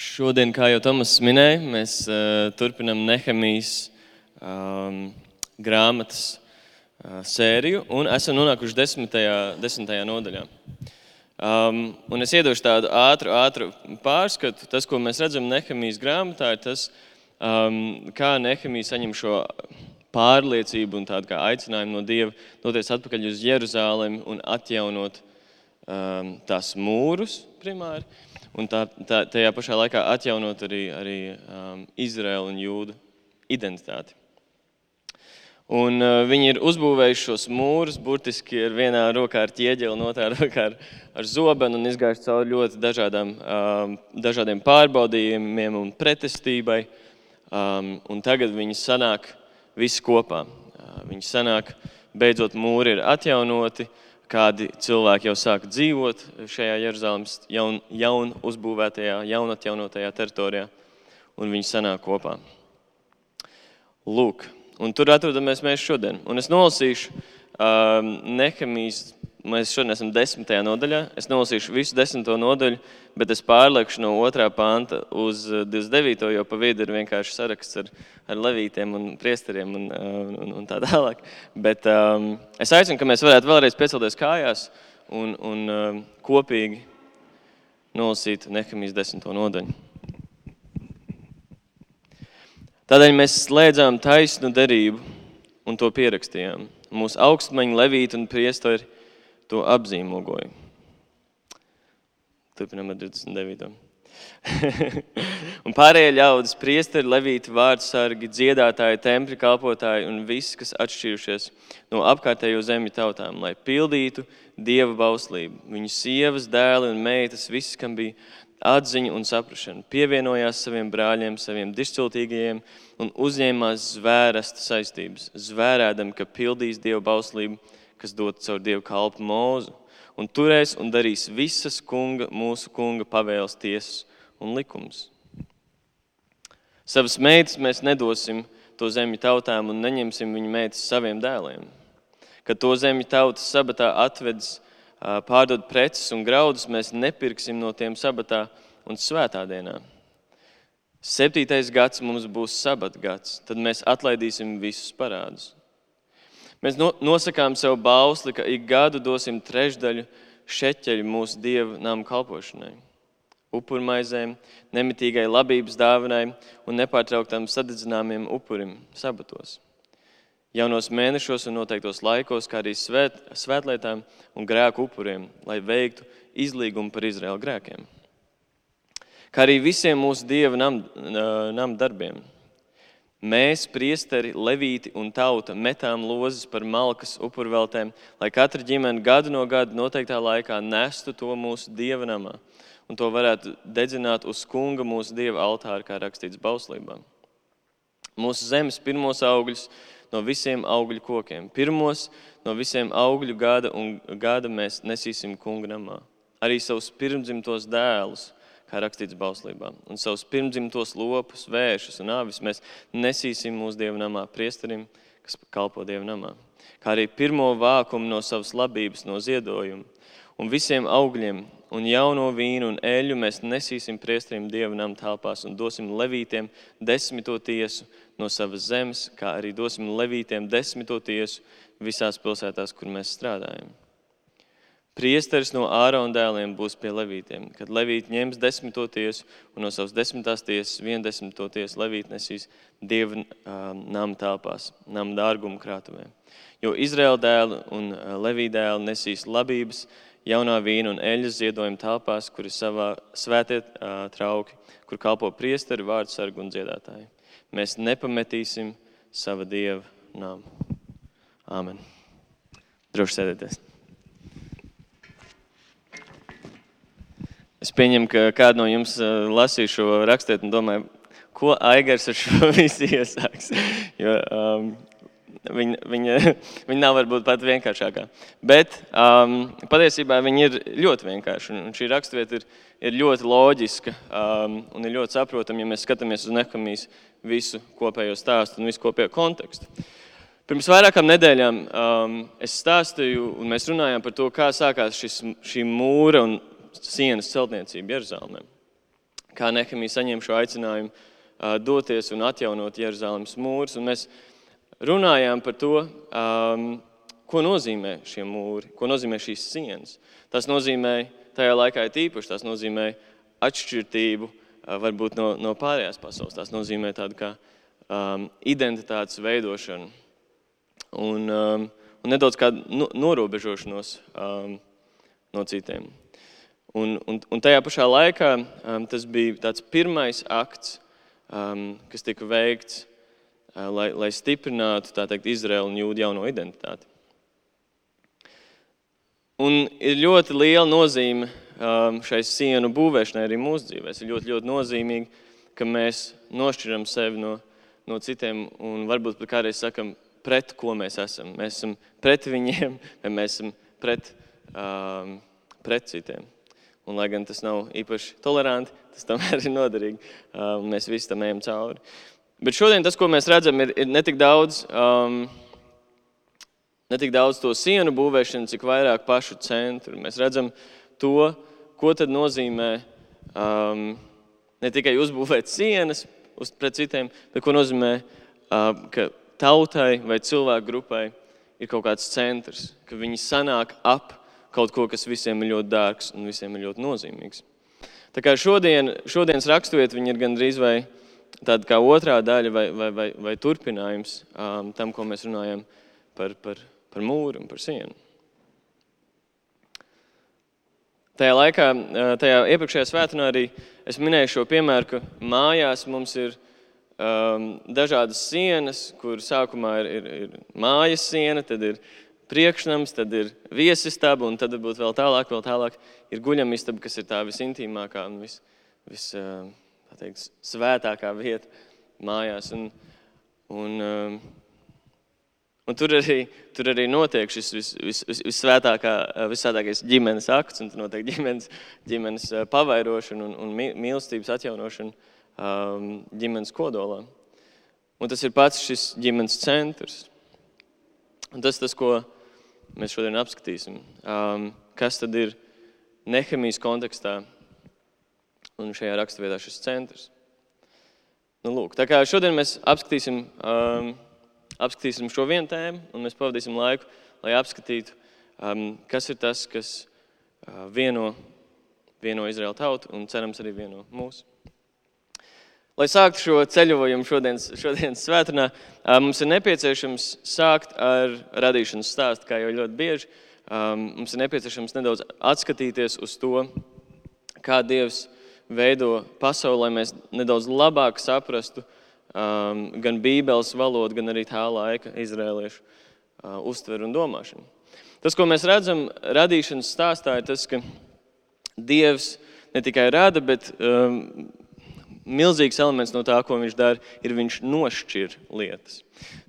Šodien, kā jau Tomas minēja, mēs uh, turpinām Nehemijas um, grāmatas uh, sēriju un esam nonākuši desmitajā, desmitajā nodaļā. Um, un es iedošu tādu ātru, ātru pārskatu. Tas, ko mēs redzam Nehemijas grāmatā, ir tas, um, kā Nehemija saņem šo pārliecību un tādu kā aicinājumu no Dieva doties atpakaļ uz Jeruzalemi un atjaunot um, tās mūrus primāri un tā, tā, tajā pašā laikā atjaunot arī, arī um, Izraēlu un Jūdu identitāti. Un, uh, viņi ir uzbūvējuši šos mūrus, burtiski ar vienā rokā ar ķieģeli, un otrā rokā ar, ar zobenu, un izgājuši cauri ļoti dažādām, um, dažādiem pārbaudījumiem un pretestībai. Um, un tagad viņi sanāk visi kopā. Uh, viņi sanāk, beidzot, mūri ir atjaunoti, uh, kādi cilvēki jau sāk dzīvot šajā Jeruzalemes jaun, jaun uzbūvētajā, jaunatjaunotajā teritorijā, un viņi sanāk kopā. Lūk, un tur atrodamies mēs šodien. Un es nolasīšu um, Nehemijas Mēs šodien esam desmitajā nodaļā. Es nolasīšu visu desmito nodaļu, bet es pārliekšu no otrā panta uz 29. jo pa vidu ir vienkārši saraksts ar, ar levītiem un priesteriem un, un, un tā tālāk. Bet um, es aicinu, ka mēs varētu vēlreiz piecelties kājās un, un um, kopīgi nolasīt Nehemijas desmito nodaļu. Tādēļ mēs slēdzām taisnu derību un to pierakstījām. Mūsu augstmaņa, levīti un priesteri to apzīmogoju. Turpinām ar 29. un pārējie ļaudis, priesteri, levīti, vārdsargi, dziedātāji, templi kalpotāji un visi, kas atšķīrušies no apkārtējo zemju tautām, lai pildītu dieva bauslību. Viņu sievas, dēli un meitas, viss, kam bija atziņa un saprašana, pievienojās saviem brāļiem, saviem dišciltīgajiem un uzņēmās zvērsta saistības, zvērēdam, ka pildīs dieva bauslību kas dot caur Dievu kalpu mūzu, un turēs un darīs visas kunga, mūsu kunga pavēles, tiesas un likums. Savas meitas mēs nedosim to zemju tautām un neņemsim viņu meitas saviem dēliem. Kad to zemju tautas sabatā atvedis pārdot preces un graudus, mēs nepirksim no tiem sabatā un svētā dienā. Septītais gads mums būs sabata gads, tad mēs atlaidīsim visus parādus. Mēs nosakām sev bausli, ka ik gadu dosim trešdaļu šeķeļu mūsu dievu namu kalpošanai, upurmaizēm, nemitīgai labības dāvanai un nepārtrauktam sadedzināmiem upurim sabatos. Jaunos mēnešos un noteiktos laikos, kā arī svēt, svētlietām un grēku upuriem, lai veiktu izlīgumu par Izraēlu grēkiem. Kā arī visiem mūsu dieva nam, nam darbiem Mēs, priesteri, levīti un tauta, metām lozes par malkas upurveltēm, lai katra ģimene gadu no gada noteiktā laikā nestu to mūsu dieva namā un to varētu dedzināt uz kunga mūsu dieva altāra, kā rakstīts bauslībā. Mūsu zemes pirmos augļus no visiem augļu kokiem, pirmos no visiem augļu gada un gada mēs nesīsim kunga namā. Arī savus pirmdzimtos dēlus kā rakstīts bauslībā. Un savus pirmdzimtos lopus, vēršus un avis mēs nesīsim mūsu dievnamā priesterim, kas kalpo dievnamā. Kā arī pirmo vākumu no savas labības, no ziedojuma un visiem augļiem un jauno vīnu un eļu mēs nesīsim priesterim dievnam telpās un dosim levītiem desmito tiesu no savas zemes, kā arī dosim levītiem desmito tiesu visās pilsētās, kur mēs strādājam. Priesteris no Ārona dēliem būs pie levītiem. Kad levīti ņems desmito tiesu un no savas desmitās tiesas vienu desmito tiesu levīti nesīs dievu um, nama telpās, nama dārgumu krātuvēm. Jo Izraēla dēli un Levija dēli nesīs labības, jaunā vīna un eļas ziedojumu telpās, kur ir savā svētie uh, trauki, kur kalpo priesteri, vārdu sargu un dziedātāji. Mēs nepametīsim sava dieva namu. Āmen. Droši sēdieties. Es pieņemu, ka kāds no jums eh, lasīja šo rakstīt un domāja, ko Aigars ar šo visu iesāks. Jo, um, Viņa, viņa, viņa nav varbūt pat vienkāršākā. Bet um, patiesībā viņa ir ļoti vienkārša. Un šī raksturvieta ir, ir ļoti loģiska um, un ir ļoti saprotama, ja mēs skatāmies uz Nehemijas visu kopējo stāstu un visu kopējo kontekstu. Pirms vairākām nedēļām um, es stāstīju, un mēs runājām par to, kā sākās šis, šī mūra un sienas celtniecību Jeruzalemē. kā Nehemija saņem šo aicinājumu doties un atjaunot Jeruzalemes mūrus. Mēs runājām par to, um, ko nozīmē šie mūri, ko nozīmē šīs sienas. Tas nozīmē, tajā laikā ir īpaši, tas nozīmē atšķirtību uh, varbūt no, no pārējās pasaules. Tas nozīmē tādu kā um, identitātes veidošanu un, um, un nedaudz kādu norobežošanos um, no citiem. Un, un, un tajā pašā laikā um, tas bija tāds pirmais akts, um, kas tika veikts, uh, lai, lai stiprinātu teikt, Izraēlu un jūdu jauno identitāti. Un ir ļoti liela nozīme um, šai sienu būvēšanai arī mūsu dzīvēm. Ir ļoti, ļoti nozīmīgi, ka mēs nošķiram sevi no, no citiem un varbūt pat kādreiz sakam, pret ko mēs esam. Mēs esam pret viņiem, vai mēs esam pret, um, pret citiem. Un, lai gan tas nav īpaši toleranti, tas tomēr ir noderīgi. Um, mēs visi tam ejam cauri. Bet šodien tas, ko mēs redzam, ir, ir ne tik daudz. Um, Ne tik daudz to sienu būvēšanu, cik vairāk pašu centru. Mēs redzam to, ko tad nozīmē um, ne tikai uzbūvēt sienas uz, pret citiem, bet ko nozīmē, uh, ka tautai vai cilvēku grupai ir kaut kāds centrs, ka viņi sanāk ap kaut ko, kas visiem ir ļoti dārgs un visiem ir ļoti nozīmīgs. Tā kā šodien, šodienas raksturvieta ir gandrīz vai tāda kā otrā daļa vai, vai, vai, vai turpinājums um, tam, ko mēs runājam par, par, par mūru un par sienu. Tajā laikā, uh, tajā iepriekšējā svētdienā arī es minēju šo piemēru, ka mājās mums ir um, dažādas sienas, kur sākumā ir, ir, ir mājas siena, tad ir priekšnams, tad ir viesistaba, un tad varbūt vēl tālāk, vēl tālāk ir guļamistaba, kas ir tā visintīmākā un vis, vis, teikt, svētākā vieta mājās. Un, un, un tur, arī, tur arī notiek šis vis, vis, vis, visvētākā, visvētākais ģimenes akts, un tur notiek ģimenes, ģimenes pavairošana un, un mīlestības atjaunošana ģimenes kodolā. Un tas ir pats šis ģimenes centrs. Un tas tas, ko mēs šodien apskatīsim. Um, kas tad ir Nehemijas kontekstā un šajā raksturvietā šis centrs? Nu, lūk, tā kā šodien mēs apskatīsim, um, apskatīsim šo vienu tēmu, un mēs pavadīsim laiku, lai apskatītu, um, kas ir tas, kas uh, vieno, vieno Izraēlu tautu un cerams arī vieno mūsu. Lai sāktu šo ceļojumu šodienas, šodienas svētdienā, mums ir nepieciešams sākt ar radīšanas stāstu, kā jau ļoti bieži. Mums ir nepieciešams nedaudz atskatīties uz to, kā Dievs veido pasauli, lai mēs nedaudz labāk saprastu gan Bībeles valodu, gan arī tā laika izrēliešu uztveru un domāšanu. Tas, ko mēs redzam radīšanas stāstā, ir tas, ka Dievs ne tikai rada, bet um, milzīgs elements no tā, ko viņš dara, ir viņš nošķir lietas.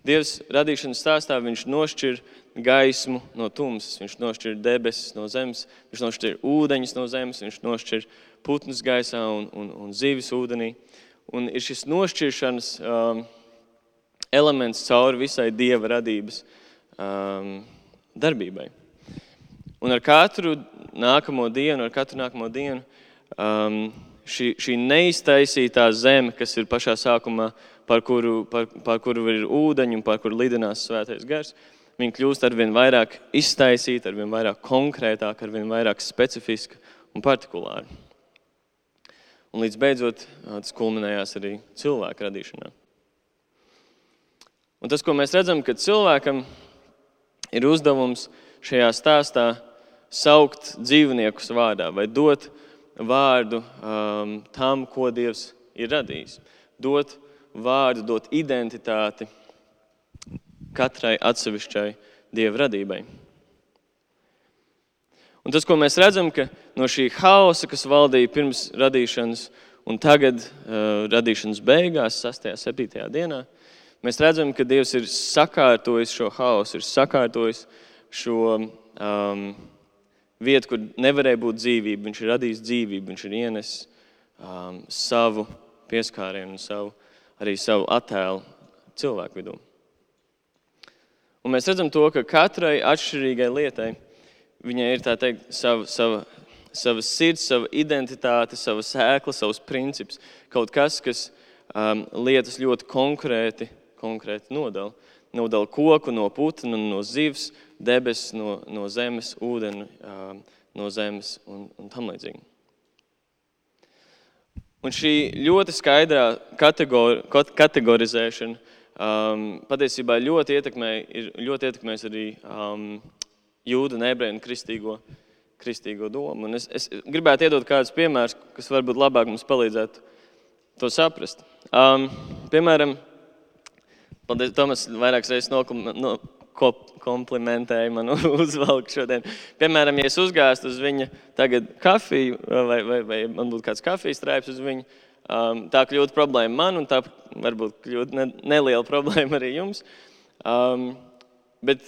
Dievs radīšanas stāstā viņš nošķir gaismu no tumsas, viņš nošķir debesis no zemes, viņš nošķir ūdeņus no zemes, viņš nošķir putnus gaisā un, un, un zivis ūdenī. Un ir šis nošķiršanas um, elements cauri visai dieva radības um, darbībai. Un ar katru nākamo dienu, ar katru nākamo dienu um, šī, šī neiztaisītā zeme, kas ir pašā sākumā, par kuru, par, par kuru ir ūdeņi un par kuru lidinās svētais gars, viņi kļūst ar vien vairāk iztaisīti, ar vien vairāk konkrētāk, ar vien vairāk specifiski un partikulāri. Un līdz beidzot tas kulminējās arī cilvēka radīšanā. Un tas, ko mēs redzam, kad cilvēkam ir uzdevums šajā stāstā saukt dzīvniekus vārdā vai dot vārdu um, tam, ko Dievs ir radījis. Dot vārdu, dot identitāti katrai atsevišķai Dieva radībai. Un tas, ko mēs redzam, ka no šī haosa, kas valdīja pirms radīšanas un tagad uh, radīšanas beigās, 6. un 7. dienā, mēs redzam, ka Dievs ir sakārtojis šo haosu, ir sakārtojis šo um, vieta, kur nevarēja būt dzīvība. Viņš ir radījis dzīvību, viņš ir ienesis um, savu pieskārienu, savu, arī savu attēlu cilvēku vidū. Un mēs redzam to, ka katrai atšķirīgai lietai viņai ir teikt, sava, sava savas sirds, savu identitāti, savu sēklu, savus principus. Kaut kas, kas um, lietas ļoti konkrēti, konkrēti nodala. Nodala koku no putna, no zivs, debesis no, no zemes, ūdeni no zemes un, un tam līdzīgi. Un šī ļoti skaidrā kategori, kategorizēšana um, patiesībā ļoti ietekmē, ir ļoti ietekmējis arī um, jūdu, nebreju un kristīgo, kristīgo domu. Un es, es gribētu iedot kādus piemērus, kas varbūt labāk mums palīdzētu to saprast. Um, piemēram, paldies, Tomas vairākas reizes nokom, no, komplimentēja man uzvalku šodien. Piemēram, ja es uzgāstu uz viņa tagad kafiju, vai, vai, vai man būtu kāds kafijas traips uz viņu, um, tā kļūtu problēma man, un tā varbūt kļūtu ne, neliela problēma arī jums. Um, bet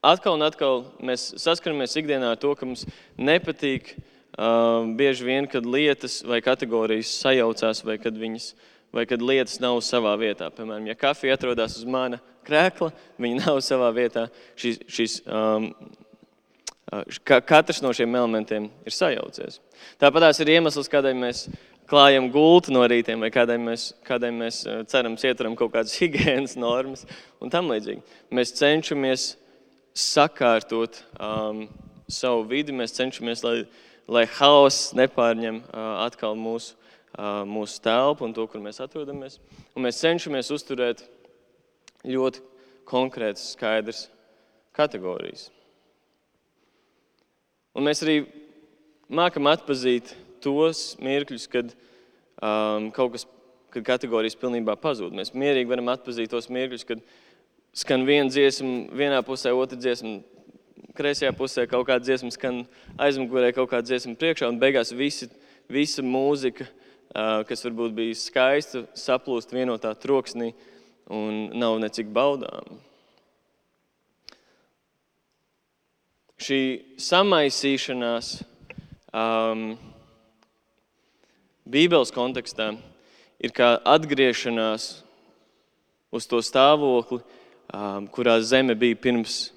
atkal un atkal mēs saskaramies ikdienā ar to, ka mums nepatīk um, bieži vien, kad lietas vai kategorijas sajaucās, vai kad viņas vai kad lietas nav savā vietā. Piemēram, ja kafija atrodas uz mana krēkla, viņa nav savā vietā. Šis, šis, um, ka, katrs no šiem elementiem ir sajaucies. Tāpat tās ir iemesls, kādēļ mēs klājam gultu no rītiem, vai kādēļ mēs, kādēļ mēs cerams ieturam kaut kādas higiēnas normas un tam līdzīgi. Mēs cenšamies sakārtot um, savu vidi, mēs cenšamies, lai, lai haoss nepārņem uh, atkal mūsu mūsu telpu un to, kur mēs atrodamies. Un mēs cenšamies uzturēt ļoti konkrētas, skaidras kategorijas. Un mēs arī mākam atpazīt tos mirkļus, kad um, kaut kas, kad kategorijas pilnībā pazūd. Mēs mierīgi varam atpazīt tos mirkļus, kad skan viena dziesma, vienā pusē, otra dziesma, kreisajā pusē kaut kāda dziesma, skan aizmugurē kaut kāda dziesma priekšā, un beigās visi, visa mūzika kas varbūt bija skaista, saplūst vienotā troksnī un nav necik baudām. Šī samaisīšanās um, Bībeles kontekstā ir kā atgriešanās uz to stāvokli, um, kurā zeme bija pirms,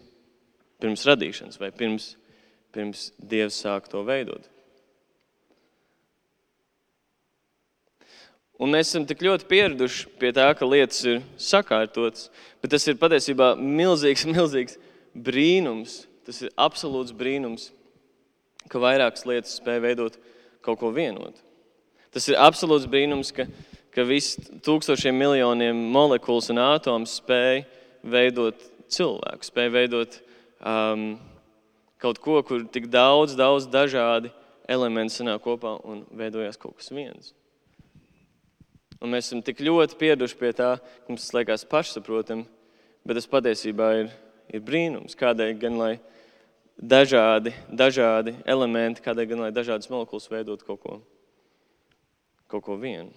pirms radīšanas vai pirms, pirms Dievs sāk to veidot. Un mēs esam tik ļoti pieraduši pie tā, ka lietas ir sakārtotas, bet tas ir patiesībā milzīgs, milzīgs brīnums. Tas ir absolūts brīnums, ka vairākas lietas spēj veidot kaut ko vienotu. Tas ir absolūts brīnums, ka, ka visi tūkstošiem miljoniem molekulas un atomu spēj veidot cilvēku, spēj veidot um, kaut ko, kur tik daudz, daudz dažādi elementi sanāk kopā un veidojas kaut kas viens. Un mēs esam tik ļoti pieraduši pie tā, ka mums tas liekas pašsaprotami, bet tas patiesībā ir, ir brīnums. Kādēļ gan lai dažādi, dažādi elementi, kādēļ gan lai dažādas molekulas veidot kaut ko, kaut ko vienu.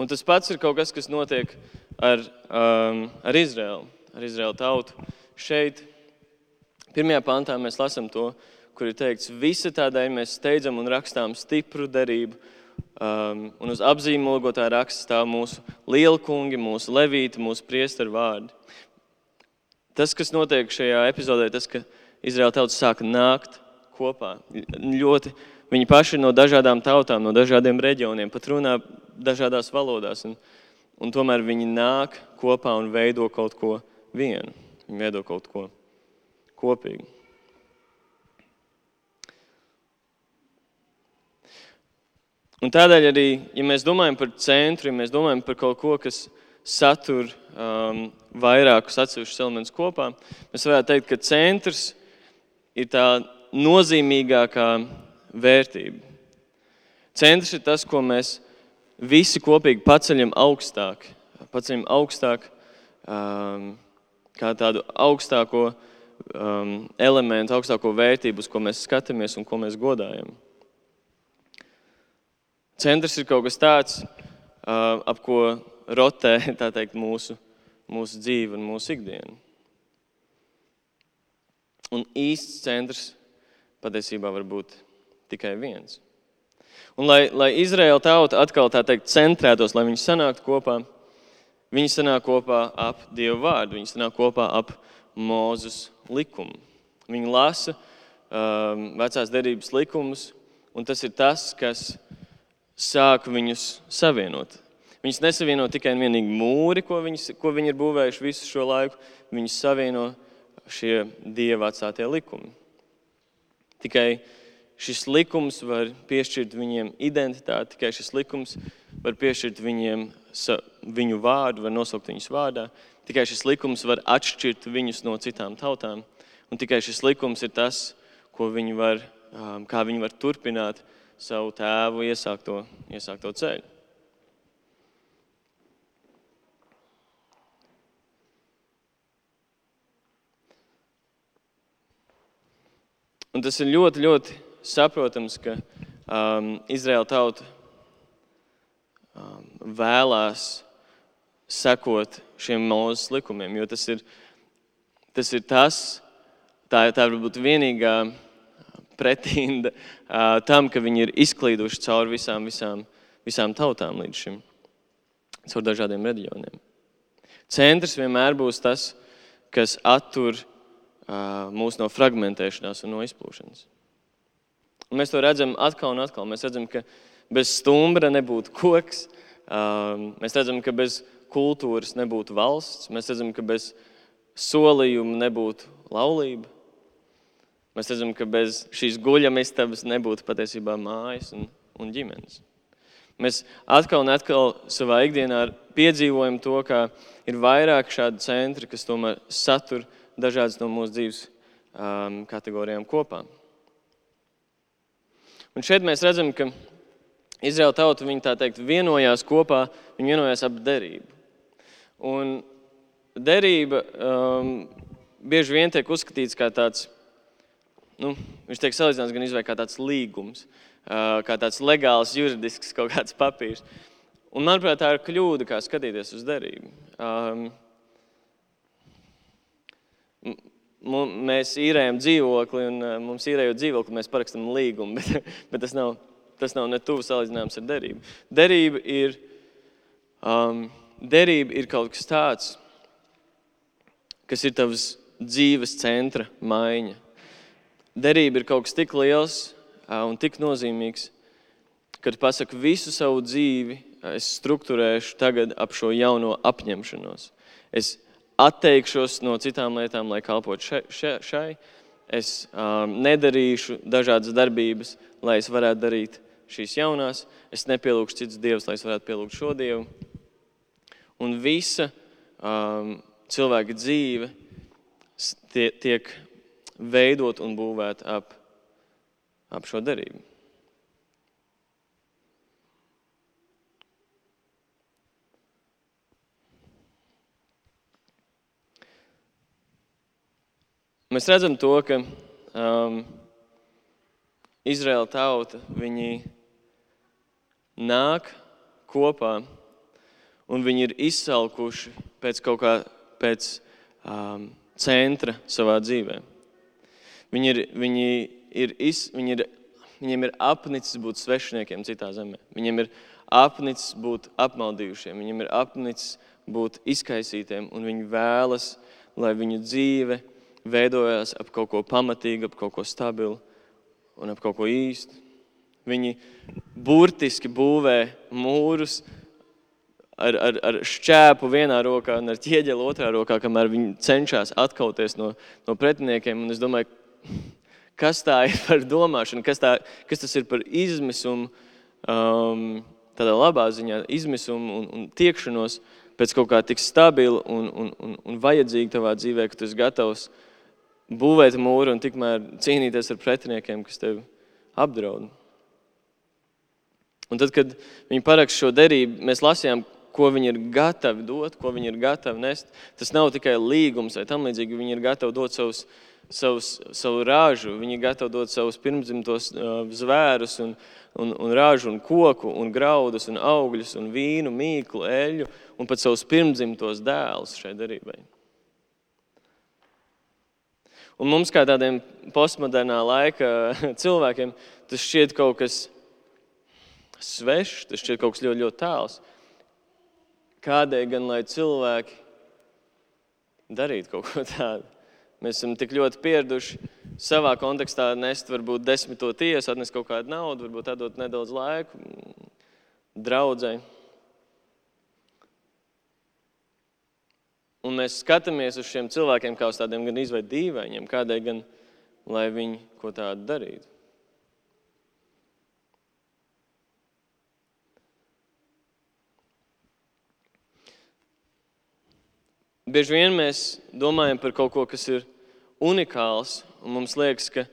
Un tas pats ir kaut kas, kas notiek ar, um, ar Izraēlu, ar Izraēlu tautu. Šeit, pirmajā pantā, mēs lasām to, kur ir teikts, visa tādēļ mēs steidzam un rakstām stipru derību. Um, un uz apzīmogotā raksta stāv mūsu lielkungi, mūsu levīti, mūsu priesteru vārdi. Tas, kas notiek šajā epizodē, tas, ka Izraēla tauta sāka nākt kopā. Ļoti, viņi paši no dažādām tautām, no dažādiem reģioniem, pat runā dažādās valodās. Un, un tomēr viņi nāk kopā un veido kaut ko vienu. Viņi veido kaut ko kopīgu. Un tādēļ arī, ja mēs domājam par centru, ja mēs domājam par kaut ko, kas satur um, vairākus atsevišķus elementus kopā, mēs varētu teikt, ka centrs ir tā nozīmīgākā vērtība. Centrs ir tas, ko mēs visi kopīgi paceļam augstāk, paceļam augstāk um, kā tādu augstāko um, elementu, augstāko vērtību, uz ko mēs skatāmies un ko mēs godājam. Centrs ir kaut kas tāds, ap ko rotē teikt, mūsu, mūsu dzīve un mūsu ikdiena. Un īsts centrs patiesībā var būt tikai viens. Un, lai, lai Izraēla tauta atkal tā teikt centrētos, lai viņi sanāktu kopā, viņi sanāk kopā ap Dievu vārdu, viņi sanāk kopā ap Mūzes likumu. Viņi lasa um, vecās derības likumus, un tas ir tas, kas sāk viņus savienot. Viņus nesavieno tikai un vienīgi mūri, ko, viņas, ko viņi ir būvējuši visu šo laiku. Viņus savieno šie dieva atstātie likumi. Tikai šis likums var piešķirt viņiem identitāti, tikai šis likums var piešķirt viņiem viņu vārdu, var nosaukt viņus vārdā. Tikai šis likums var atšķirt viņus no citām tautām. Un tikai šis likums ir tas, ko viņi var, um, kā viņi var turpināt savu tēvu iesākto, iesākto ceļu. Un tas ir ļoti, ļoti saprotams, ka um, Izraēla tauta um, vēlās sekot šiem mūzes likumiem, jo tas ir tas, ir tas tā, tā varbūt vienīgā pretinda uh, tam, ka viņi ir izklīduši cauri visām, visām, visām tautām līdz šim, caur dažādiem reģioniem. Centrs vienmēr būs tas, kas attur mūs no fragmentēšanās un no izplūšanas. Un mēs to redzam atkal un atkal. Mēs redzam, ka bez stumbra nebūtu koks, mēs redzam, ka bez kultūras nebūtu valsts, mēs redzam, ka bez solījuma nebūtu laulība. Mēs redzam, ka bez šīs guļamistabas nebūtu patiesībā mājas un, un ģimenes. Mēs atkal un atkal savā ikdienā piedzīvojam to, ka ir vairāk šādu centru, kas tomēr satur dažādas no mūsu dzīves um, kategorijām kopā. Un šeit mēs redzam, ka Izraēla tauta tā teikt, vienojās kopā, viņi vienojās ap derību. Un derība um, bieži vien tiek uzskatīts kā tāds, nu, viņš tiek salīdzināts gan izvēlēt kā tāds līgums, kā tāds legāls, juridisks kaut kāds papīrs. Un, manuprāt, tā ir kļūda, kā skatīties uz derību. Um, mēs īrējam dzīvokli, un mums īrējot dzīvokli, mēs parakstām līgumu, bet, bet tas, nav, tas nav ne tuvu salīdzināms ar derību. Derība ir, um, derība ir kaut kas tāds, kas ir tavs dzīves centra maiņa. Derība ir kaut kas tik liels un tik nozīmīgs, ka tu pasaki visu savu dzīvi, es struktūrēšu tagad ap šo jauno apņemšanos. Es atteikšos no citām lietām, lai kalpotu šai. šai, šai. Es um, nedarīšu dažādas darbības, lai es varētu darīt šīs jaunās. Es nepielūgšu citus dievus, lai es varētu pielūgt šo dievu. Un visa um, cilvēka dzīve tie, tiek veidot un būvēta ap, ap šo darību. Mēs redzam to, ka um, Izraēla tauta nāk kopā un viņi ir izsalkuši pēc kaut kā pēc, um, centra savā dzīvē. Viņi ir, viņi ir, iz, viņi ir, viņiem ir apnicis būt svešiniekiem citā zemē. Viņiem ir apnicis būt apmaldījušiem, viņiem ir apnicis būt izkaisītiem, un viņi vēlas, lai viņu dzīve veidojās ap kaut ko pamatīgu, ap kaut ko stabilu un ap kaut ko īstu. Viņi burtiski būvē mūrus ar, ar, ar šķēpu vienā rokā un ar ķieģeli otrā rokā, kamēr viņi cenšas atkauties no, no pretiniekiem. Un es domāju, kas tā ir par domāšanu, kas, tā, kas tas ir par izmisumu, um, tādā labā ziņā, izmisumu un, un tiekšanos pēc kaut kā tik stabila un, un, un, un vajadzīga tavā dzīvē, ka tu esi gatavs būvēt mūru un tikmēr cīnīties ar pretiniekiem, kas tevi apdraud. Un tad, kad viņi paraksta šo derību, mēs lasījām, ko viņi ir gatavi dot, ko viņi ir gatavi nest. Tas nav tikai līgums vai tam līdzīgi. Viņi ir gatavi dot savus, savus, savu rāžu, viņi ir gatavi dot savus pirmdzimtos zvērus, un, un, un rāžu, un koku, un graudus, un augļus, un vīnu, mīklu, eļļu, un pat savus pirmdzimtos dēlus šai derībai. Un mums, kā tādiem postmodernā laika cilvēkiem, tas šķiet kaut kas svešs, tas šķiet kaut kas ļoti, ļoti tāls. Kādēļ gan lai cilvēki darītu kaut ko tādu? Mēs esam tik ļoti pieraduši savā kontekstā nest varbūt desmito tiesu, atnest kaut kādu naudu, varbūt atdot nedaudz laiku draudzēji. Un mēs skatāmies uz šiem cilvēkiem kā uz tādiem gan izveidu dīvainiem, kādai gan, lai viņi ko tādu darītu. Bieži vien mēs domājam par kaut ko, kas ir unikāls, un mums liekas, ka,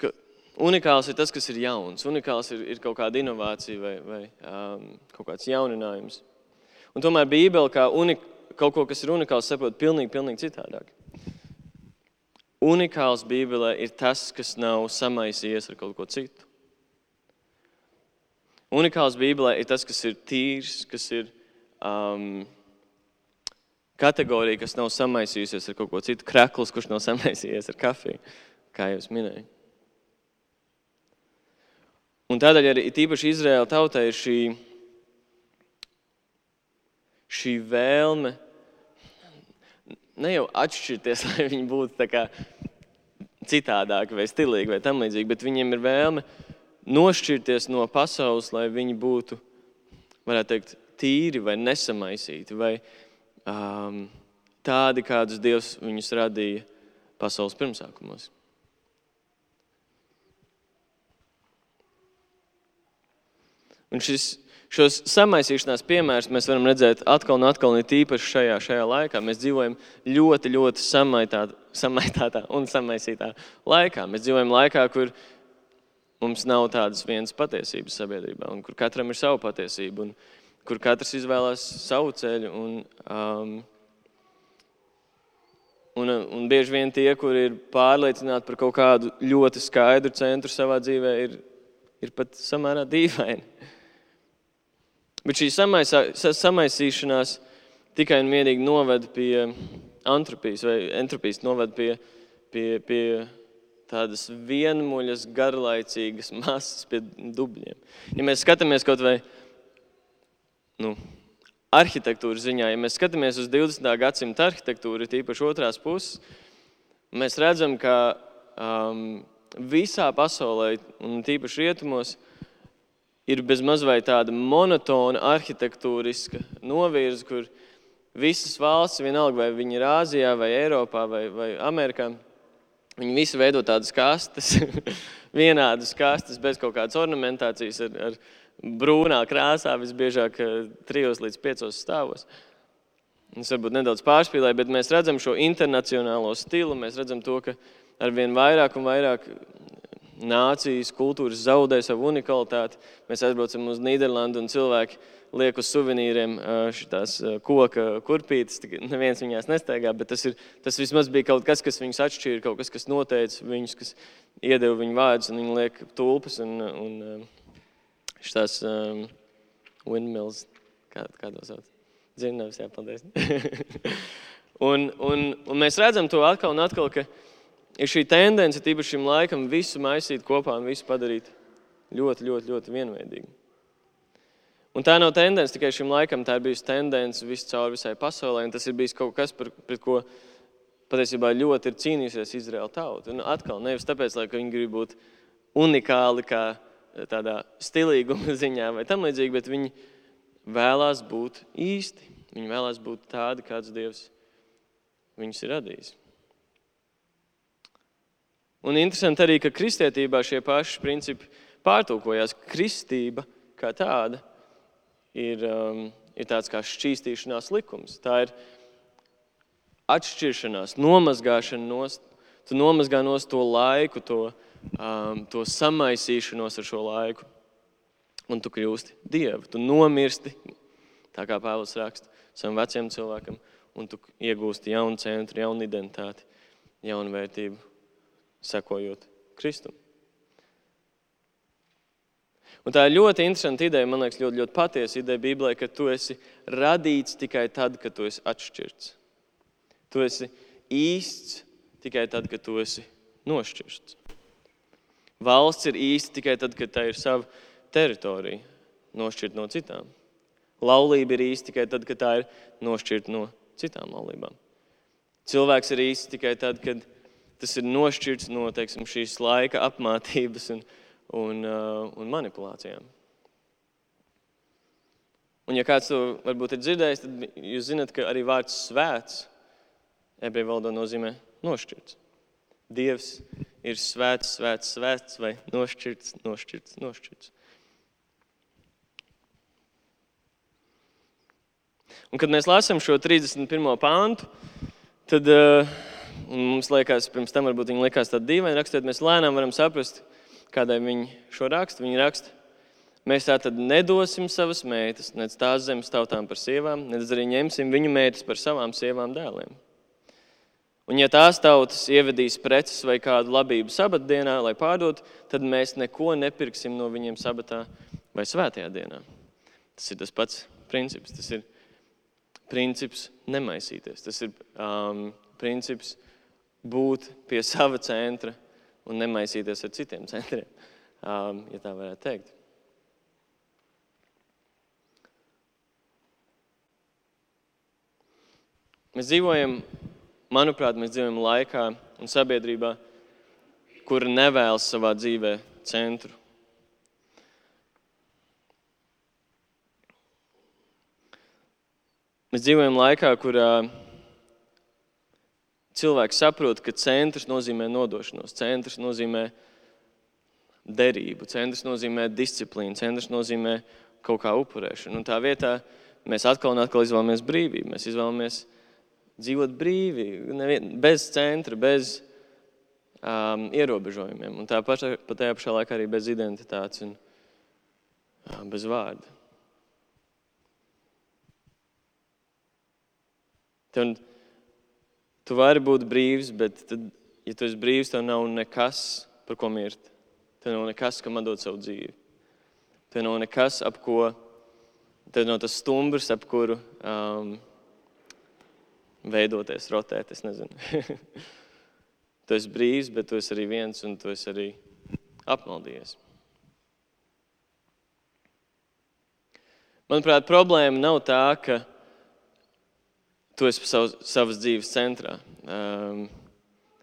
ka unikāls ir tas, kas ir jauns. Unikāls ir, ir kaut kāda inovācija vai, vai um, kaut kāds jauninājums. Un tomēr Bībele kā unik, kaut ko, kas ir unikāls, saprot pilnīgi, pilnīgi citādāk. Unikāls Bībelē ir tas, kas nav samaisījies ar kaut ko citu. Unikāls Bībelē ir tas, kas ir tīrs, kas ir um, kategorija, kas nav samaisījusies ar kaut ko citu, krekls, kurš nav samaisījies ar kafiju, kā jau minēju. Un tādēļ arī tīpaši Izraēla tautai ir šī šī vēlme ne jau atšķirties, lai viņi būtu citādāki vai stilīgi vai tam līdzīgi, bet viņiem ir vēlme nošķirties no pasaules, lai viņi būtu, varētu teikt, tīri vai nesamaisīti, vai um, tādi, kādus Dievs viņus radīja pasaules pirmsākumos. Un šis Šos samaisīšanās piemērus mēs varam redzēt atkal un atkal, ne tīpaši šajā, šajā laikā. Mēs dzīvojam ļoti, ļoti samaitātā, samaitātā un samaisītā laikā. Mēs dzīvojam laikā, kur mums nav tādas vienas patiesības sabiedrībā, un kur katram ir sava patiesība, un kur katrs izvēlās savu ceļu. Un, um, un, un bieži vien tie, kuri ir pārliecināti par kaut kādu ļoti skaidru centru savā dzīvē, ir, ir pat samērā dīvaini. Bet šī samaisā, samaisīšanās tikai un vienīgi noveda pie antropijas, vai entropijas noveda pie, pie, pie tādas vienmuļas, garlaicīgas masas, pie dubļiem. Ja mēs skatāmies kaut vai nu, arhitektūras ziņā, ja mēs skatāmies uz 20. gadsimta arhitektūru, tīpaši otrās puses, mēs redzam, ka um, visā pasaulē, un tīpaši rietumos, ir bezmaz vai tāda monotona arhitektūriska novirze, kur visas valsts, vienalga vai viņi ir Āzijā, vai Eiropā, vai, vai Amerikā, viņi visi veido tādas kastes, vienādas kastes, bez kaut kādas ornamentācijas, ar, ar brūnā krāsā, visbiežāk eh, trijos līdz piecos stāvos. Es varbūt nedaudz pārspīlēju, bet mēs redzam šo internacionālo stilu. Mēs redzam to, ka ar vien vairāk un vairāk nācijas, kultūras zaudē savu unikalitāti. Mēs aizbraucam uz Nīderlandi un cilvēki liek uz suvenīriem šīs koka kurpītes. Neviens viņās nestaigā, bet tas, ir, tas vismaz bija kaut kas, kas viņus atšķīra, kaut kas, kas noteica viņus, kas iedeva viņu vārdus, un viņi liek tulpes un, un šīs um, windmills, kā, kā to sauc. Zinu, nevis jāpaldies. un, un, un mēs redzam to atkal un atkal, ka ir šī tendence, tīpaši šim laikam, visu maisīt kopā un visu padarīt ļoti, ļoti, ļoti vienveidīgu. Un tā nav tendence tikai šim laikam, tā ir bijusi tendence viscaur visai pasaulē. Tas ir bijis kaut kas, par, pret ko patiesībā ļoti ir cīnījusies Izraēla tauta. Un atkal, nevis tāpēc, lai viņi grib būt unikāli, kā tādā stilīguma ziņā vai tam līdzīgi, bet viņi vēlās būt īsti. Viņi vēlās būt tādi, kāds Dievs viņus ir radījis. Un interesanti arī, ka kristietībā šie paši principi pārtulkojās. Kristība kā tāda ir, um, ir tāds kā šķīstīšanās likums. Tā ir atšķiršanās, nomazgāšana no, tu nomazgā no to laiku, to, um, to samaisīšanos ar šo laiku. Un tu kļūsti dievu, tu nomirsti, tā kā Pāvils raksta, savam vecajam cilvēkam, un tu iegūsti jaunu centru, jaunu identitāti, jaunu vērtību sekojot Kristum. Un tā ir ļoti interesanta ideja, man liekas, ļoti, ļoti patiesa ideja Bībelē, ka tu esi radīts tikai tad, kad tu esi atšķirts. Tu esi īsts tikai tad, kad tu esi nošķirts. Valsts ir īsta tikai tad, kad tā ir sava teritorija, nošķirta no citām. Laulība ir īsta tikai tad, kad tā ir nošķirta no citām laulībām. Cilvēks ir īsts tikai tad, kad tas ir nošķirts no teiksim, šīs laika apmācības un, un, uh, un manipulācijām. Un, ja kāds to varbūt ir dzirdējis, tad jūs zināt, ka arī vārds svēts ebreju valodā nozīmē nošķirts. Dievs ir svēts, svēts, svēts vai nošķirts, nošķirts, nošķirts. Un, kad mēs lasām šo 31. pāntu, tad uh, mums liekas, pirms tam varbūt viņi likās tādi dīvaini rakstot, mēs lēnām varam saprast, kādai viņi šo rakstu. Viņi raksta, mēs tā tad nedosim savas meitas, nec tās zemes tautām par sievām, nec arī ņemsim viņu meitas par savām sievām dēliem. Un, ja tās tautas ievedīs preces vai kādu labību sabatdienā, lai pārdotu, tad mēs neko nepirksim no viņiem sabatā vai svētajā dienā. Tas ir tas pats princips. Tas ir princips nemaisīties. Tas ir um, princips būt pie sava centra un nemaisīties ar citiem centriem, um, ja tā varētu teikt. Mēs dzīvojam, manuprāt, mēs dzīvojam laikā un sabiedrībā, kura nevēlas savā dzīvē centru. Mēs dzīvojam laikā, kurā cilvēks saprot, ka centrs nozīmē nodošanos, centrs nozīmē derību, centrs nozīmē disciplīnu, centrs nozīmē kaut kā upurēšanu. Un tā vietā mēs atkal un atkal izvēlamies brīvību. Mēs izvēlamies dzīvot brīvi, bez centra, bez um, ierobežojumiem. Un tā pašā, pat tajā pašā laikā arī bez identitātes un um, bez vārda. Tev, tu vari būt brīvs, bet, tad, ja tu esi brīvs, tev nav nekas, par ko mirt. Tev nav nekas, kam dot savu dzīvi. Tev nav nekas, ap ko, tev nav tas stumbrs, ap kuru um, veidoties, rotēt. Es nezinu. tu esi brīvs, bet tu esi arī viens, un tu esi arī apmaldījies. Manuprāt, problēma nav tā, ka tu esi savu, savas dzīves centrā. Um,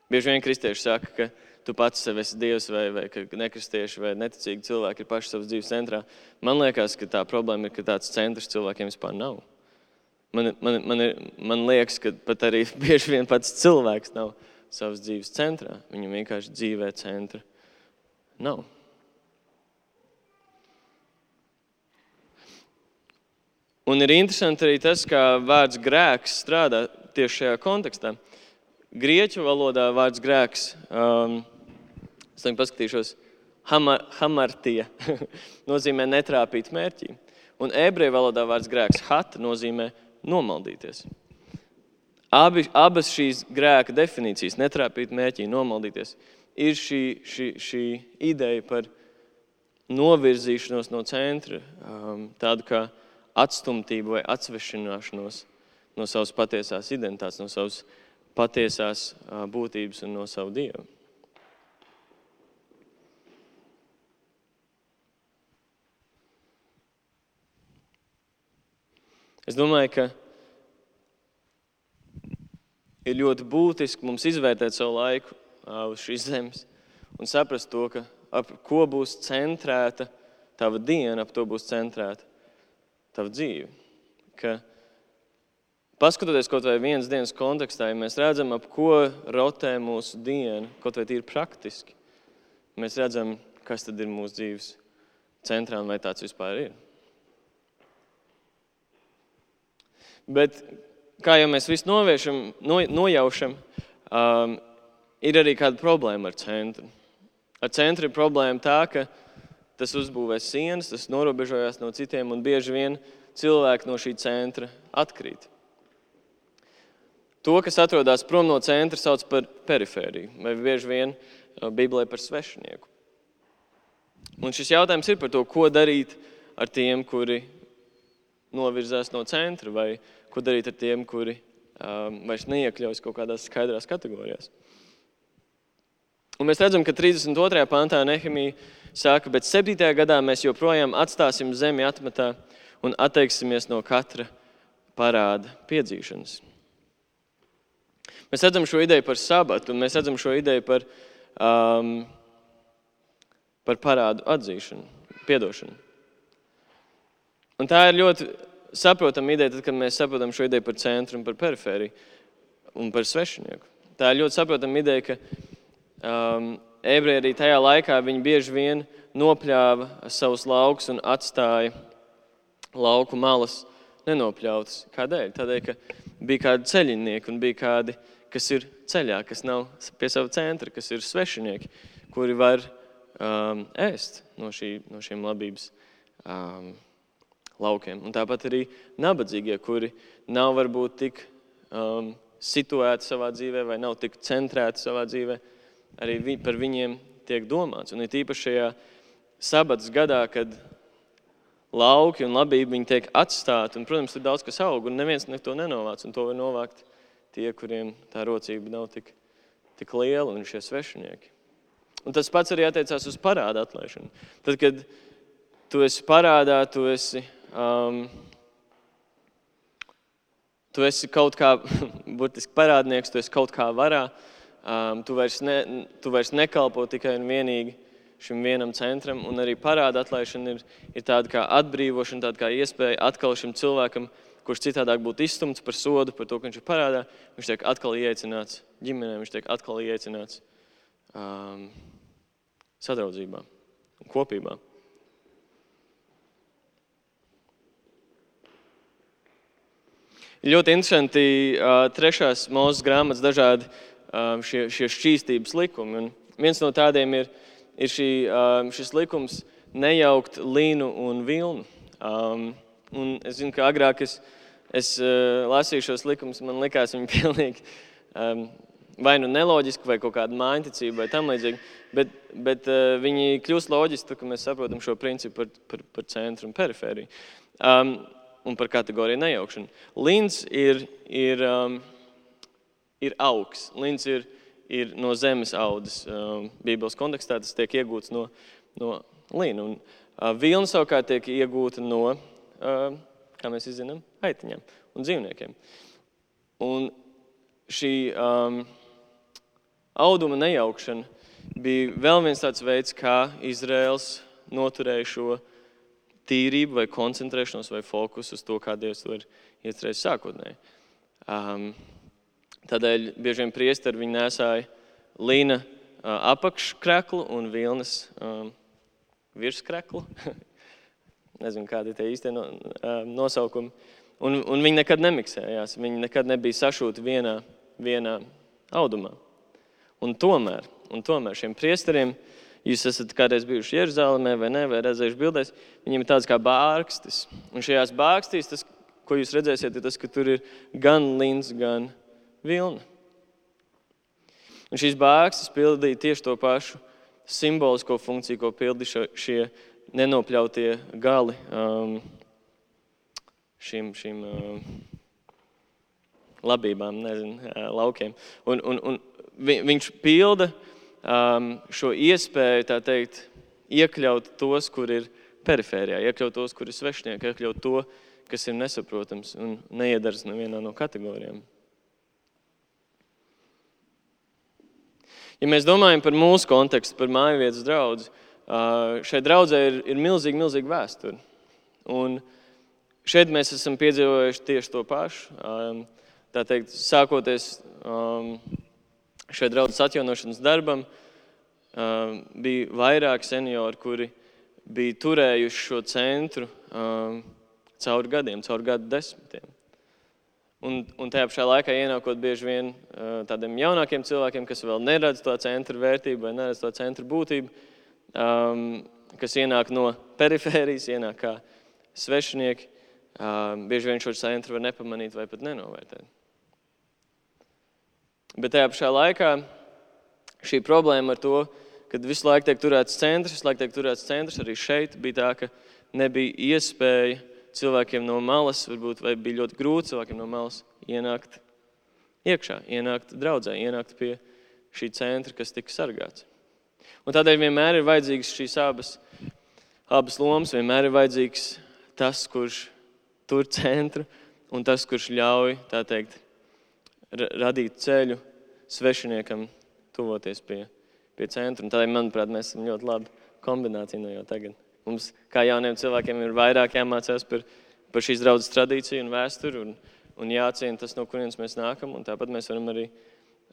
bieži vien kristieši saka, ka tu pats sev esi Dievs, vai, vai ka nekristieši vai neticīgi cilvēki ir paši savas dzīves centrā. Man liekas, ka tā problēma ir, ka tāds centrs cilvēkiem vispār nav. Man, man, man, ir, man liekas, ka pat arī bieži vien pats cilvēks nav savas dzīves centrā. Viņam vienkārši dzīvē centra nav. Un ir interesanti arī tas, kā vārds grēks strādā tieši šajā kontekstā. Grieķu valodā vārds grēks, um, es tam paskatīšos, hamar, hamartija, nozīmē netrāpīt mērķī. Un ebreju valodā vārds grēks, hat, nozīmē nomaldīties. Abi, abas šīs grēka definīcijas, netrāpīt mērķī, nomaldīties, ir šī, šī, šī ideja par novirzīšanos no centra, um, tādu kā atstumtību vai atsvešināšanos no savas patiesās identitātes, no savas patiesās būtības un no savu dievu. Es domāju, ka ir ļoti būtiski mums izvērtēt savu laiku uz šīs zemes un saprast to, ka ap ko būs centrēta tava diena, ap to būs centrēta tavu dzīvi. Ka, paskatoties kaut vai vienas dienas kontekstā, ja mēs redzam, ap ko rotē mūsu diena, kaut vai tīri praktiski, mēs redzam, kas tad ir mūsu dzīves centrā un vai tāds vispār ir. Bet, kā jau mēs visi noviešam, no, nojaušam, um, ir arī kāda problēma ar centru. Ar centru ir problēma tā, ka tas uzbūvē sienas, tas norobežojās no citiem, un bieži vien cilvēki no šī centra atkrīt. To, kas atrodas prom no centra, sauc par perifēriju, vai bieži vien uh, Bībelē par svešinieku. Un šis jautājums ir par to, ko darīt ar tiem, kuri novirzās no centra, vai ko darīt ar tiem, kuri um, vairs neiekļaujas kaut kādās skaidrās kategorijās. Un mēs redzam, ka 32. pantā Nehemija saka, bet 7. gadā mēs joprojām atstāsim zemi atmetā un atteiksimies no katra parāda piedzīšanas. Mēs redzam šo ideju par sabatu, un mēs redzam šo ideju par, um, par parādu atzīšanu, atdošanu. Un tā ir ļoti saprotama ideja, tad, kad mēs saprotam šo ideju par centru un par perifēriju un par svešinieku. Tā ir ļoti saprotama ideja, ka um, ebreji arī tajā laikā bieži vien nopļāva savus laukus un atstāja lauku malas nenopļautas. Kādēļ? Tādēļ, ka bija kādi ceļinieki un bija kādi, kas ir ceļā, kas nav pie sava centra, kas ir svešinieki, kuri var um, ēst no, šī, no šiem labības um, laukiem. Un tāpat arī nabadzīgie, kuri nav varbūt tik um, situēti savā dzīvē vai nav tik centrēti savā dzīvē, arī vi, par viņiem tiek domāts. Un ir tīpaši šajā sabatas gadā, kad lauki un labība tiek atstāti. Un, protams, tur daudz kas aug, un neviens ne to nenovāc. Un to var novākt tie, kuriem tā rocība nav tik, tik liela, un šie svešinieki. Un tas pats arī attiecās uz parādu atlaišanu. Tad, kad tu esi parādā, tu esi Um, tu esi kaut kā, burtiski parādnieks, tu esi kaut kā varā. Um, tu, vairs ne, tu vairs nekalpo tikai un vienīgi šim vienam centram, un arī parāda atlaišana ir, ir tāda kā atbrīvošana, tāda kā iespēja atkal šim cilvēkam, kurš citādāk būtu izstumts par sodu, par to, ka viņš ir parādā, viņš tiek atkal ieaicināts ģimenē, viņš tiek atkal ieaicināts um, sadraudzībā un kopībā. Ļoti interesanti trešās mūzes grāmatas dažādi šie, šie šķīstības likumi. Un viens no tādiem ir, ir šī, šis likums nejaukt līnu un vilnu. Un es zinu, ka agrāk es, es lasīju šos likumus, man likās viņi pilnīgi vai nu neloģiski, vai kaut kāda mājiņticība, vai tam līdzīgi. Bet, bet viņi kļūst loģiski, tad, kad mēs saprotam šo principu par, par, par centru un perifēriju. Um, un par kategoriju nejaukšanu. Līns ir, ir, um, ir augs. Līns ir, ir no zemes audzes. Um, Bībeles kontekstā tas tiek iegūts no, no līna. Un, uh, vilna savukārt tiek iegūta no, uh, kā mēs zinām, aitiņiem un dzīvniekiem. Un šī um, auduma nejaukšana bija vēl viens tāds veids, kā Izraels noturēja šo tīrību, vai koncentrēšanos, vai fokusu uz to, kā Dievs to ir iecerējis sākotnēji. Um, tādēļ bieži vien priesteri viņi nesāja līna uh, apakškreklu un vilnas um, virskreklu. Nezinu, kādi ir tie īstie no, uh, nosaukumi. Un, un viņi nekad nemiksējās. Viņi nekad nebija sašūti vienā, vienā audumā. Un tomēr, un tomēr šiem priesteriem uh, Jūs esat kādreiz bijuši Jeruzalemē vai ne, vai redzējuši bildēs. Viņiem ir tāds kā bārkstis. Un šajās bārkstīs, tas, ko jūs redzēsiet, ir tas, ka tur ir gan lins, gan vilna. Un šīs bārkstis pildīja tieši to pašu simbolisko funkciju, ko pildīja šie nenopļautie gali um, šīm, šīm um, labībām, nezinu, laukiem. Un, un, un viņš pilda um, šo iespēju, tā teikt, iekļaut tos, kur ir perifērijā, iekļaut tos, kur ir svešnieki, iekļaut to, kas ir nesaprotams un neiedaras nevienā no kategorijām. Ja mēs domājam par mūsu kontekstu, par māju vietas draugu, šai draudzē ir, ir milzīga, milzīga vēsture. Un šeit mēs esam piedzīvojuši tieši to pašu. Tā teikt, sākoties um, šai draudzes atjaunošanas darbam uh, bija vairāki seniori, kuri bija turējuši šo centru uh, cauri gadiem, cauri gadu desmitiem. Un, un tajā pašā laikā ienākot bieži vien uh, tādiem jaunākiem cilvēkiem, kas vēl neredz to centra vērtību vai neredz to centra būtību, um, kas ienāk no perifērijas, ienāk kā svešinieki, um, bieži vien šo centru var nepamanīt vai pat nenovērtēt. Bet tajā pašā laikā šī problēma ar to, ka visu laiku tiek turēts centrs, visu laiku tiek turēts centrs, arī šeit bija tā, ka nebija iespēja cilvēkiem no malas, varbūt bija ļoti grūti cilvēkiem no malas ienākt iekšā, ienākt draudzē, ienākt pie šī centra, kas tika sargāts. Un tādēļ vienmēr ir vajadzīgs šīs abas, abas lomas, vienmēr ir vajadzīgs tas, kurš tur centru un tas, kurš ļauj, tā teikt, radīt ceļu svešiniekam, tuvoties pie, pie centra. Un tādēļ, manuprāt, mēs esam ļoti labi kombinācija no jau tagad. Mums, kā jauniem cilvēkiem, ir vairāk jāmācās par, par šīs draudzes tradīciju un vēsturi, un, un jāciena tas, no kurienes mēs nākam. Tāpat mēs varam arī,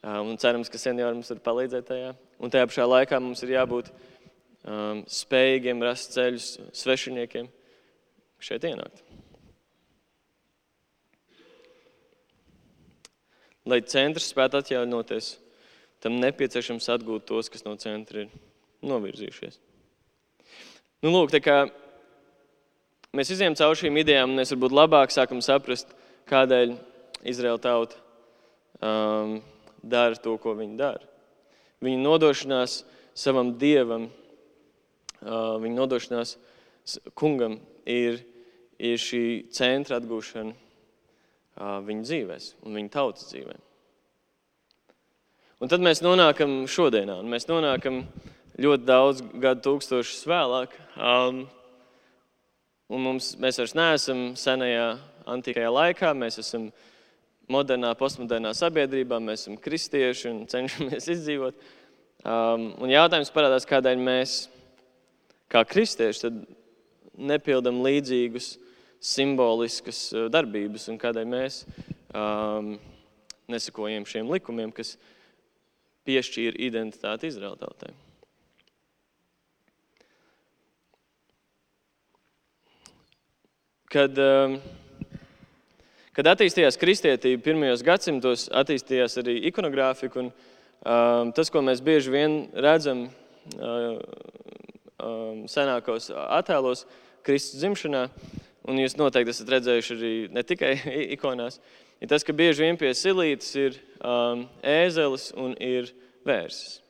un cerams, ka seniori mums var palīdzēt tajā. Un tajā pašā laikā mums ir jābūt um, spējīgiem rast ceļus svešiniekiem šeit ienākt. Lai centrs spētu atjaunoties, tam nepieciešams atgūt tos, kas no centra ir novirzījušies. Nu, lūk, mēs izējām cauri šīm idejām, un mēs varbūt labāk sākam saprast, kādēļ Izraēla tauta um, dara to, ko viņi dara. Viņa nodošanās savam dievam, uh, viņa nodošanās kungam ir, ir šī centra atgūšana viņu dzīvēs un viņu tautas dzīvēm. Un tad mēs nonākam šodienā, un mēs nonākam ļoti daudz gadu tūkstošus vēlāk. Um, un mums, mēs vairs neesam senajā antīkajā laikā, mēs esam modernā, postmodernā sabiedrībā, mēs esam kristieši un cenšamies izdzīvot. Um, un jautājums parādās, kādēļ mēs, kā kristieši, nepildam līdzīgus simboliskas eh, darbības un kādēļ mēs um, nesakojam šiem likumiem, kas piešķīra identitāti Izraēla tautai. Kad, um, kad attīstījās kristietība pirmajos gadsimtos, attīstījās arī ikonogrāfika. Un, um, tas, ko mēs bieži vien redzam uh, um, senākos attēlos, Kristus dzimšanā, un jūs noteikti esat redzējuši arī ne tikai ikonās, ir tas, ka bieži vien pie silītes ir um, ēzelis un ir vērsis.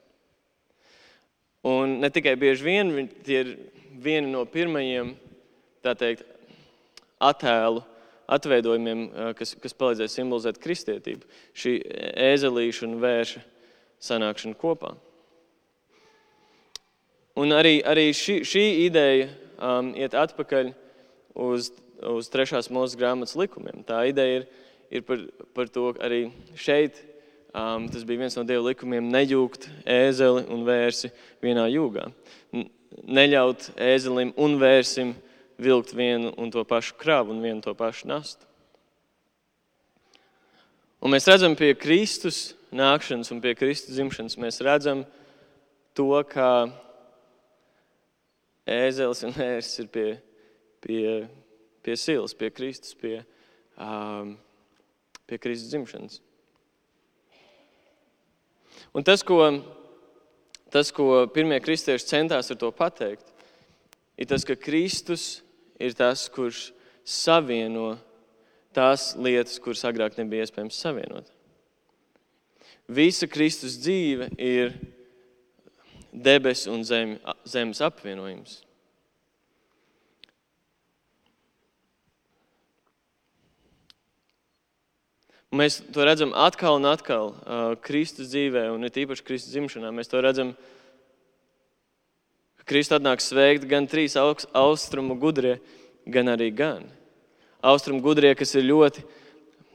Un ne tikai bieži vien, tie ir vieni no pirmajiem, tā teikt, attēlu atveidojumiem, uh, kas, kas palīdzēja simbolizēt kristietību. Šī ēzelīša un vērša sanākšana kopā. Un arī, arī šī, šī ideja um, iet atpakaļ uz, uz trešās mūzes grāmatas likumiem. Tā ideja ir, ir par, par to, ka arī šeit um, tas bija viens no dievu likumiem - nejūgt ēzeli un vērsi vienā jūgā. Neļaut ēzelim un vērsim vilkt vienu un to pašu kravu un vienu to pašu nastu. Un mēs redzam, pie Kristus nākšanas un pie Kristus dzimšanas, mēs redzam to, kā ēzelis un ērsts ir pie pie, pie silas, pie Kristus, pie, um, pie Kristus dzimšanas. Un tas, ko, tas, ko pirmie kristieši centās ar to pateikt, ir tas, ka Kristus ir tas, kurš savieno tās lietas, kuras agrāk nebija iespējams savienot. Visa Kristus dzīve ir debesu un zemi, zemes apvienojums. Mēs to redzam atkal un atkal uh, Kristus dzīvē, un it īpaši Kristus dzimšanā. Mēs to redzam, ka Kristus atnāk sveikt gan trīs austrumu gudrie, gan arī gan. Austrumu gudrie, kas ir ļoti,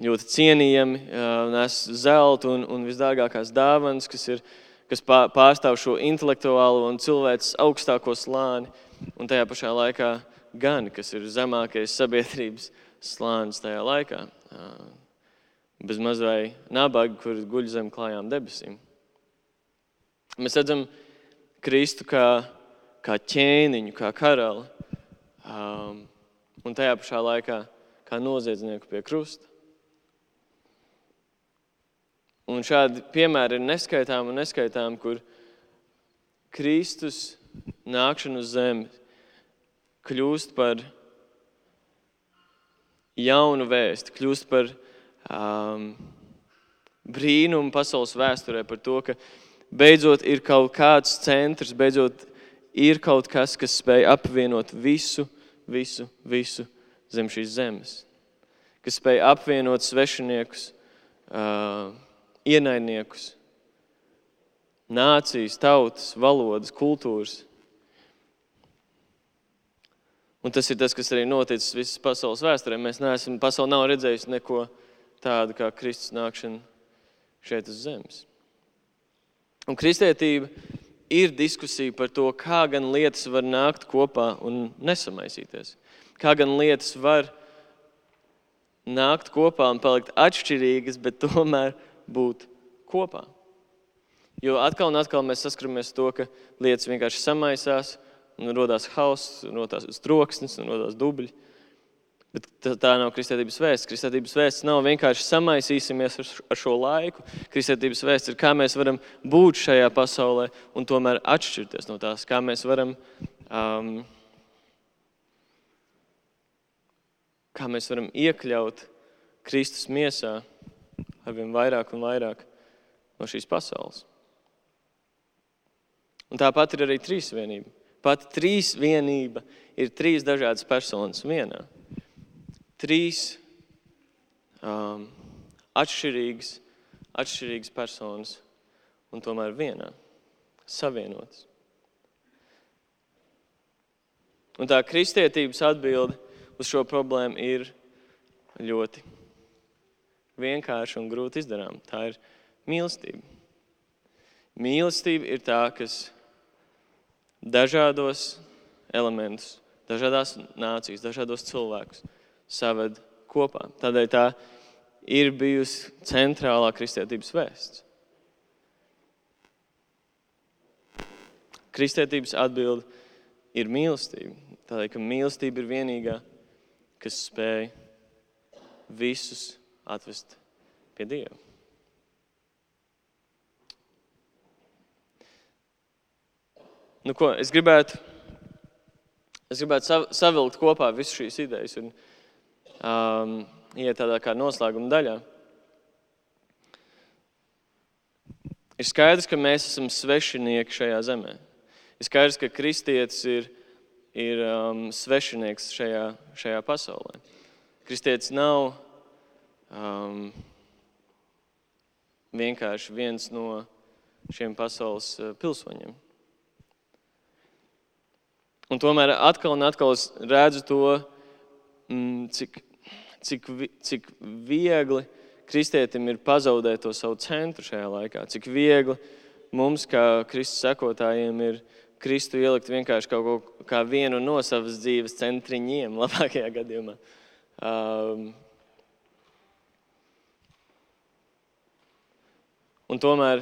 ļoti cienījami, uh, nes zeltu un, un visdārgākās dāvanas, kas, ir, kas pārstāv šo intelektuālo un cilvēces augstāko slāni, un tajā pašā laikā gan, kas ir zemākais sabiedrības slānis tajā laikā. Uh, bez mazai nabaga, kur guļ zem klājām debesīm. Mēs redzam Kristu kā, kā ķēniņu, kā karali, um, un tajā pašā laikā kā noziedznieku pie krusta. Un šādi piemēri ir neskaitām un neskaitām, kur Kristus nākšana uz zemi kļūst par jaunu vēstu, kļūst par um, brīnumu pasaules vēsturē par to, ka beidzot ir kaut kāds centrs, beidzot ir kaut kas, kas spēj apvienot visu, visu, visu zem šīs zemes. Kas spēj apvienot svešiniekus, uh, ienaidniekus, nācijas, tautas, valodas, kultūras. Un tas ir tas, kas arī noticis visas pasaules vēsturē. Mēs neesam, pasaule nav redzējusi neko tādu kā Kristus nākšana šeit uz zemes. Un kristietība ir diskusija par to, kā gan lietas var nākt kopā un nesamaisīties. Kā gan lietas var nākt kopā un palikt atšķirīgas, bet tomēr būt kopā. Jo atkal un atkal mēs saskaramies ar to, ka lietas vienkārši samaisās, un radās hauss, radās troksnis un radās dubļi. Bet tā nav kristietības vēsts. Kristietības vēsts nav vienkārši samaisīsimies ar šo laiku. Kristietības vēsts ir, kā mēs varam būt šajā pasaulē un tomēr atšķirties no tās, kā mēs varam. Um, Kā mēs varam iekļaut Kristus miesā ar vien vairāk un vairāk no šīs pasaules. Un tāpat ir arī trīsvienība. Pat trīsvienība ir trīs dažādas personas vienā trīs um, atšķirīgas, atšķirīgas personas un tomēr vienā savienotas. Un tā kristietības atbilde uz šo problēmu ir ļoti vienkārša un grūti izdarāma. Tā ir mīlestība. Mīlestība ir tā, kas dažādos elementus, dažādās nācijas, dažādos cilvēkus saved kopā. Tādēļ tā ir bijusi centrālā kristietības vēsts. Kristietības atbilde ir mīlestība. Tādēļ, ka mīlestība ir vienīgā, kas spēj visus atvest pie Dieva. Nu, ko, es gribētu, es gribētu savilkt kopā visas šīs idejas. Un, um, iet tādā kā noslēguma daļā. Ir skaidrs, ka mēs esam svešinieki šajā zemē. Ir skaidrs, ka kristietis ir, ir um, svešinieks šajā, šajā pasaulē. Kristietis nav um, vienkārši viens no šiem pasaules pilsoņiem. Un tomēr atkal un atkal es redzu to, mm, cik cik, cik viegli kristietim ir pazaudēt to savu centru šajā laikā. Cik viegli mums, kā Kristus sekotājiem, ir Kristu ielikt vienkārši kaut ko kā vienu no savas dzīves centriņiem, labākajā gadījumā. Um, un tomēr,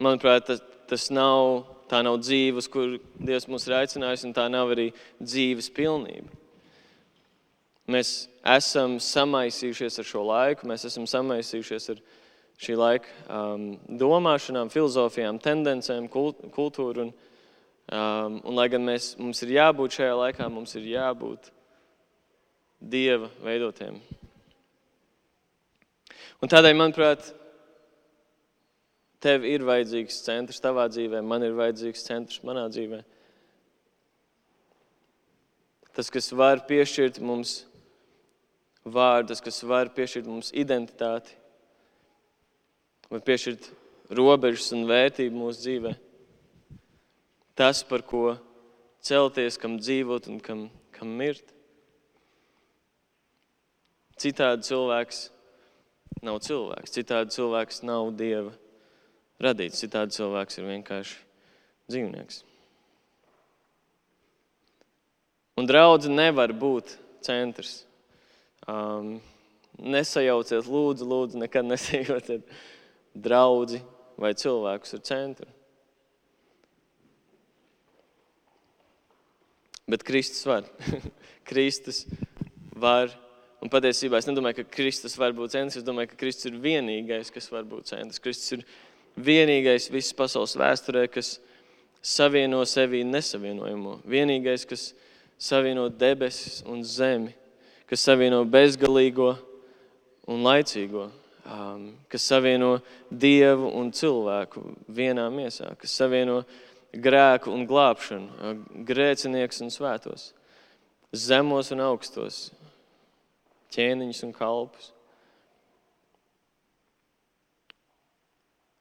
manuprāt, tas, tas nav, tā nav dzīve, uz kur Dievs mūs ir aicinājis, un tā nav arī dzīves pilnība. Mēs esam samaisījušies ar šo laiku, mēs esam samaisījušies ar šī laika um, domāšanām, filozofijām, tendencēm, kultūru. Un, um, un, lai gan mēs, mums ir jābūt šajā laikā, mums ir jābūt dieva veidotiem. Un tādēļ, manuprāt, tev ir vajadzīgs centrs tavā dzīvē, man ir vajadzīgs centrs manā dzīvē. Tas, kas var piešķirt mums vārdas, kas var piešķirt mums identitāti, var piešķirt robežas un vērtību mūsu dzīvē. Tas, par ko celties, kam dzīvot un kam, kam mirt. Citādi cilvēks nav cilvēks, citādi cilvēks nav dieva radīts, citādi cilvēks ir vienkārši dzīvnieks. Un draudzene nevar būt centrs. Um, nesajauciet, lūdzu, lūdzu, nekad nesajauciet draugu vai cilvēkus ar centru. Bet Kristus var. Kristus var. Un patiesībā es nedomāju, ka Kristus var būt centrs. Es domāju, ka Kristus ir vienīgais, kas var būt centrs. Kristus ir vienīgais visas pasaules vēsturē, kas savieno sevī nesavienojamo. Vienīgais, kas savieno debesis un zemi kas savieno bezgalīgo un laicīgo, um, kas savieno dievu un cilvēku vienā miesā, kas savieno grēku un glābšanu, uh, grēcinieks un svētos, zemos un augstos, ķēniņus un kalpus.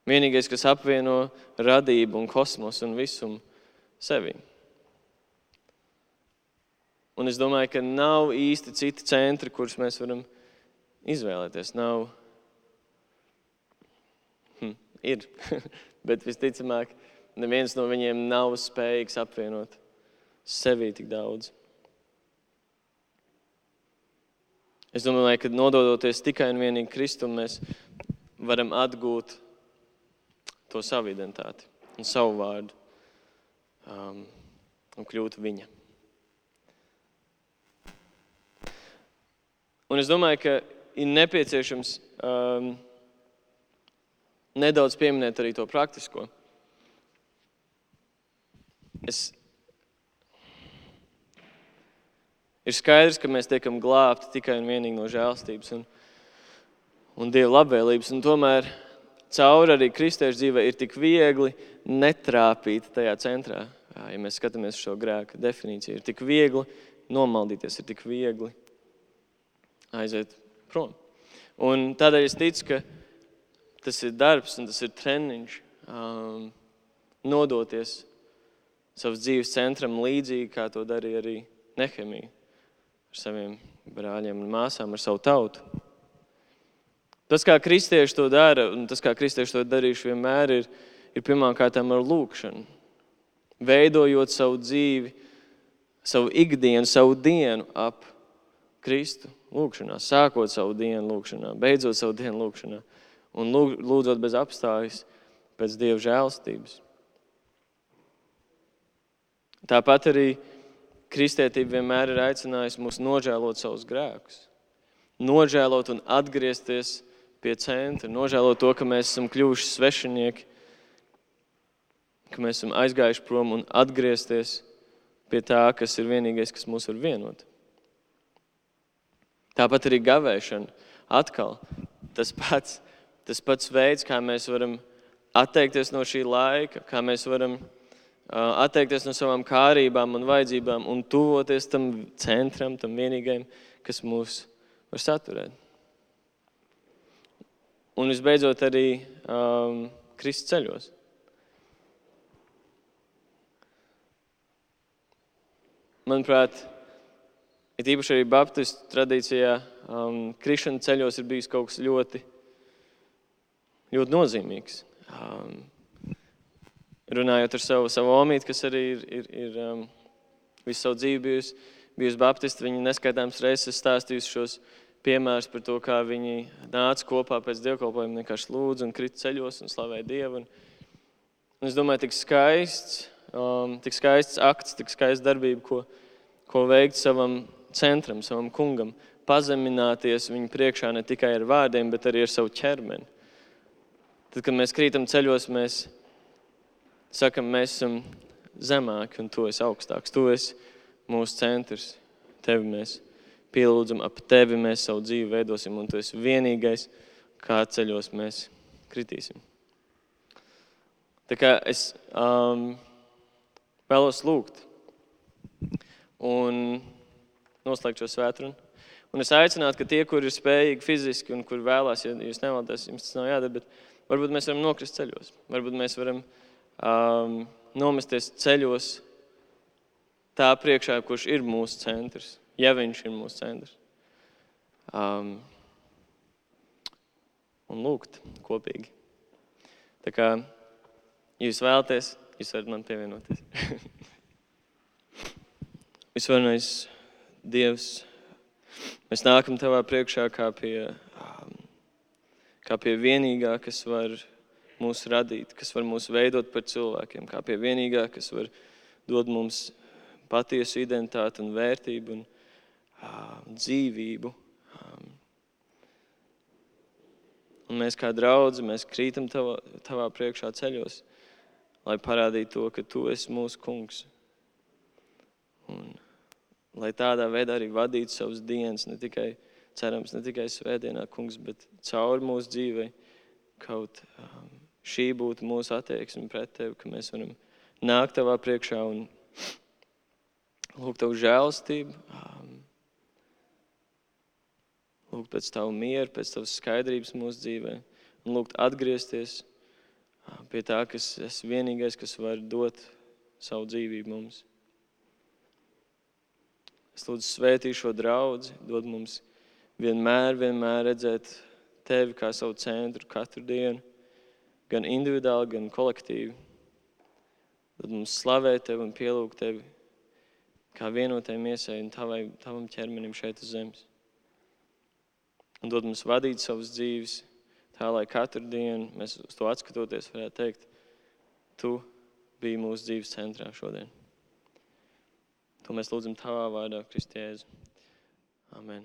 Vienīgais, kas apvieno radību un kosmosu un visumu sevi. Un es domāju, ka nav īsti citi centri, kurus mēs varam izvēlēties. Nav, ir. Bet visticamāk, neviens no viņiem nav spējīgs apvienot sevī tik daudz. Es domāju, ka nododoties tikai un vienīgi Kristum, mēs varam atgūt to savu identitāti un savu vārdu um, un kļūt viņa. Un es domāju, ka ir nepieciešams um, nedaudz pieminēt arī to praktisko. Es, ir skaidrs, ka mēs tiekam glābti tikai un vienīgi no žēlstības un, un dieva labvēlības. Un tomēr cauri arī kristiešu dzīvē ir tik viegli netrāpīt tajā centrā. Ja mēs skatāmies šo grēka definīciju, ir tik viegli nomaldīties, ir tik viegli aiziet prom. Un tādēļ es ticu, ka tas ir darbs un tas ir treniņš um, nodoties savas dzīves centram līdzīgi, kā to darīja arī Nehemija ar saviem brāļiem un māsām, ar savu tautu. Tas, kā kristieši to dara, un tas, kā kristieši to darījuši vienmēr, ir, ir pirmkārt ar lūkšanu. Veidojot savu dzīvi, savu ikdienu, savu dienu ap Kristu lūkšanā, sākot savu dienu lūkšanā, beidzot savu dienu lūkšanā un lūdzot bez apstājas pēc Dieva žēlstības. Tāpat arī kristietība vienmēr ir aicinājusi mūs nožēlot savus grēkus, nožēlot un atgriezties pie centra, nožēlot to, ka mēs esam kļuvuši svešinieki, ka mēs esam aizgājuši prom un atgriezties pie tā, kas ir vienīgais, kas mūs var vienot. Tāpat arī gavēšana. Atkal tas pats, tas pats veids, kā mēs varam atteikties no šī laika, kā mēs varam uh, atteikties no savām kārībām un vajadzībām un tuvoties tam centram, tam vienīgajam, kas mūs var saturēt. Un visbeidzot, arī um, Kristus ceļos. Manuprāt, it īpaši arī Baptistu tradīcijā, um, krišana ceļos ir bijis kaut kas ļoti, ļoti nozīmīgs. Um, runājot ar savu, savu omīti, kas arī ir, ir, ir um, visu savu dzīvi bijusi, bijusi Baptista, viņa neskaitāms reizes stāstījusi šos piemērus par to, kā viņi nāca kopā pēc dievkalpojuma, vienkārši lūdza un krita ceļos un slavēja Dievu. Un, un es domāju, tik skaists, um, tik skaists akts, tik skaists darbība, ko, ko veikt savam centram, savam kungam, pazemināties viņa priekšā ne tikai ar vārdiem, bet arī ar savu ķermeni. Tad, kad mēs krītam ceļos, mēs sakam, mēs esam zemāki un tu esi augstāks. Tu esi mūsu centrs. Tevi mēs pielūdzam, ap tevi mēs savu dzīvi veidosim, un tu esi vienīgais, kā ceļos mēs kritīsim. Tā kā es um, vēlos lūgt. Un noslēgt šo svētdienu. Un es aicinātu, ka tie, kur ir spējīgi fiziski un kur vēlās, ja jūs nevēlaties, jums tas nav jādara, bet varbūt mēs varam nokrist ceļos. Varbūt mēs varam um, nomesties ceļos tā priekšā, kurš ir mūsu centrs, ja viņš ir mūsu centrs. Um, un lūgt kopīgi. Tā kā jūs vēlaties, jūs varat man pievienoties. Visvarenais Dievs, mēs nākam Tavā priekšā kā pie, um, kā pie vienīgā, kas var mūs radīt, kas var mūs veidot par cilvēkiem, kā pie vienīgā, kas var dot mums patiesu identitāti un vērtību un uh, dzīvību. Um, un mēs kā draugi, mēs krītam tavā, tavā priekšā ceļos, lai parādītu to, ka Tu esi mūsu kungs. Lai tādā veidā arī vadītu savus dienas, ne tikai, cerams, ne tikai svētdienā, kungs, bet cauri mūsu dzīvei. Kaut um, šī būtu mūsu attieksme pret tevi, ka mēs varam nākt tavā priekšā un lūgt tavu žēlstību, um, lūgt pēc tavu mieru, pēc tavas skaidrības mūsu dzīvē un lūgt atgriezties uh, pie tā, kas es vienīgais, kas var dot savu dzīvību mums. Es lūdzu, svētī šo draugu, dod mums vienmēr, vienmēr redzēt tevi kā savu centru katru dienu. gan individuāli, gan kolektīvi. Tad mums slavēt tevi un pielūgt tevi kā vienotai miesai un tavai, tavam ķermenim šeit uz zemes. Un dod mums vadīt savas dzīves, tā lai katru dienu mēs uz to atskatoties varētu teikt, tu biji mūsu dzīves centrā šodien. To mēs lūdzam tavā vārdā, Kristiēzu. Amen.